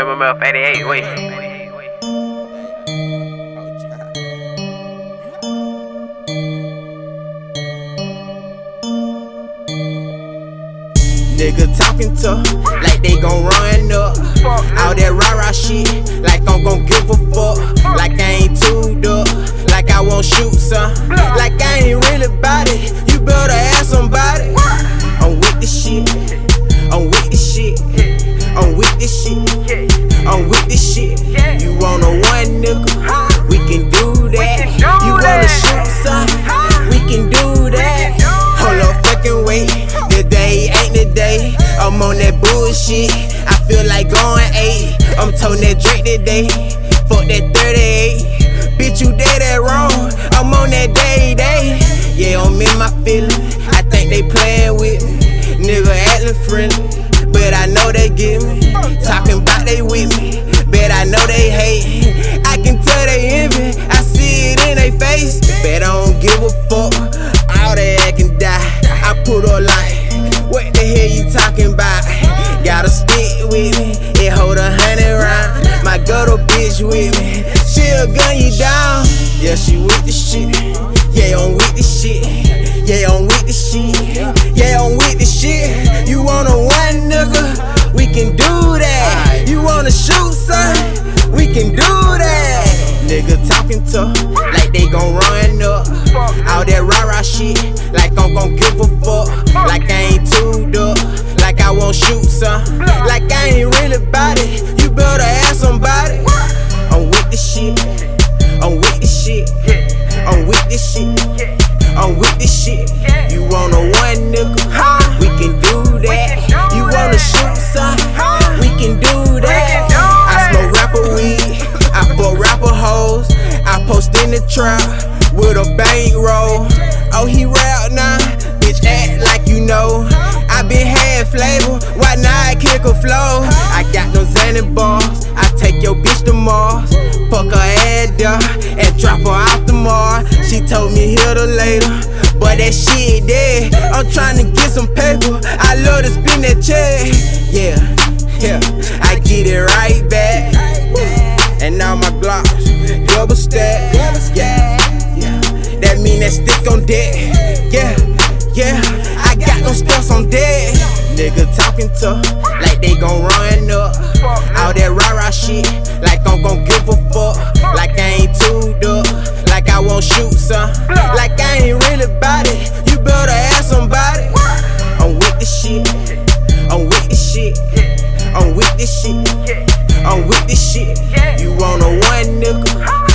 MMF 88, wait. Nigga talking tough, like they gon' run up. All that rah rah shit, like I'm gon' give a fuck. Like I ain't tuned up, nigga, we can do that. You wanna shoot some, we can do that. Hold up, fucking wait. The day ain't the day. I'm on that bullshit. I feel like going eight. I'm toting that Drake today. Fuck that 38. Bitch, you did that wrong. I'm on that day day. Yeah, I'm in my feelings. I think they playing with me. Nigga acting friendly. But I know they get me. Talking about they with me. Bet I know they hate. I can tell they envy. I see it in their face. Bet I don't give a fuck. All that can die. I put her light. what the hell you talking about? Gotta stick with me. It hold a hundred round. My gutter bitch with me. She'll gun you down. Yeah, she with the shit. Yeah, I'm with the shit. Yeah, I'm with the shit. Yeah, I'm with the shit. You want a one nigga? We can do post in the trap with a bankroll. Oh, he rap now. Bitch, act like you know. I been had flavor. Why not kick a flow? I got them Xanny bars. I take your bitch to Mars. Fuck her head up and drop her off the Mars. She told me hit her later. But that shit dead. I'm trying to get some paper. I love to spin that check. Yeah, yeah. I get it right deck. Yeah, yeah. I got no steps on deck. Nigga talking tough, like they gon' run up. All that rah rah shit, like I'm gon' give a fuck. Like I ain't tuned up, like I won't shoot some. Like I ain't really bout it. You better ask somebody. I'm with this shit. I'm with this shit. I'm with this shit. I'm with this shit. You want a one nigga?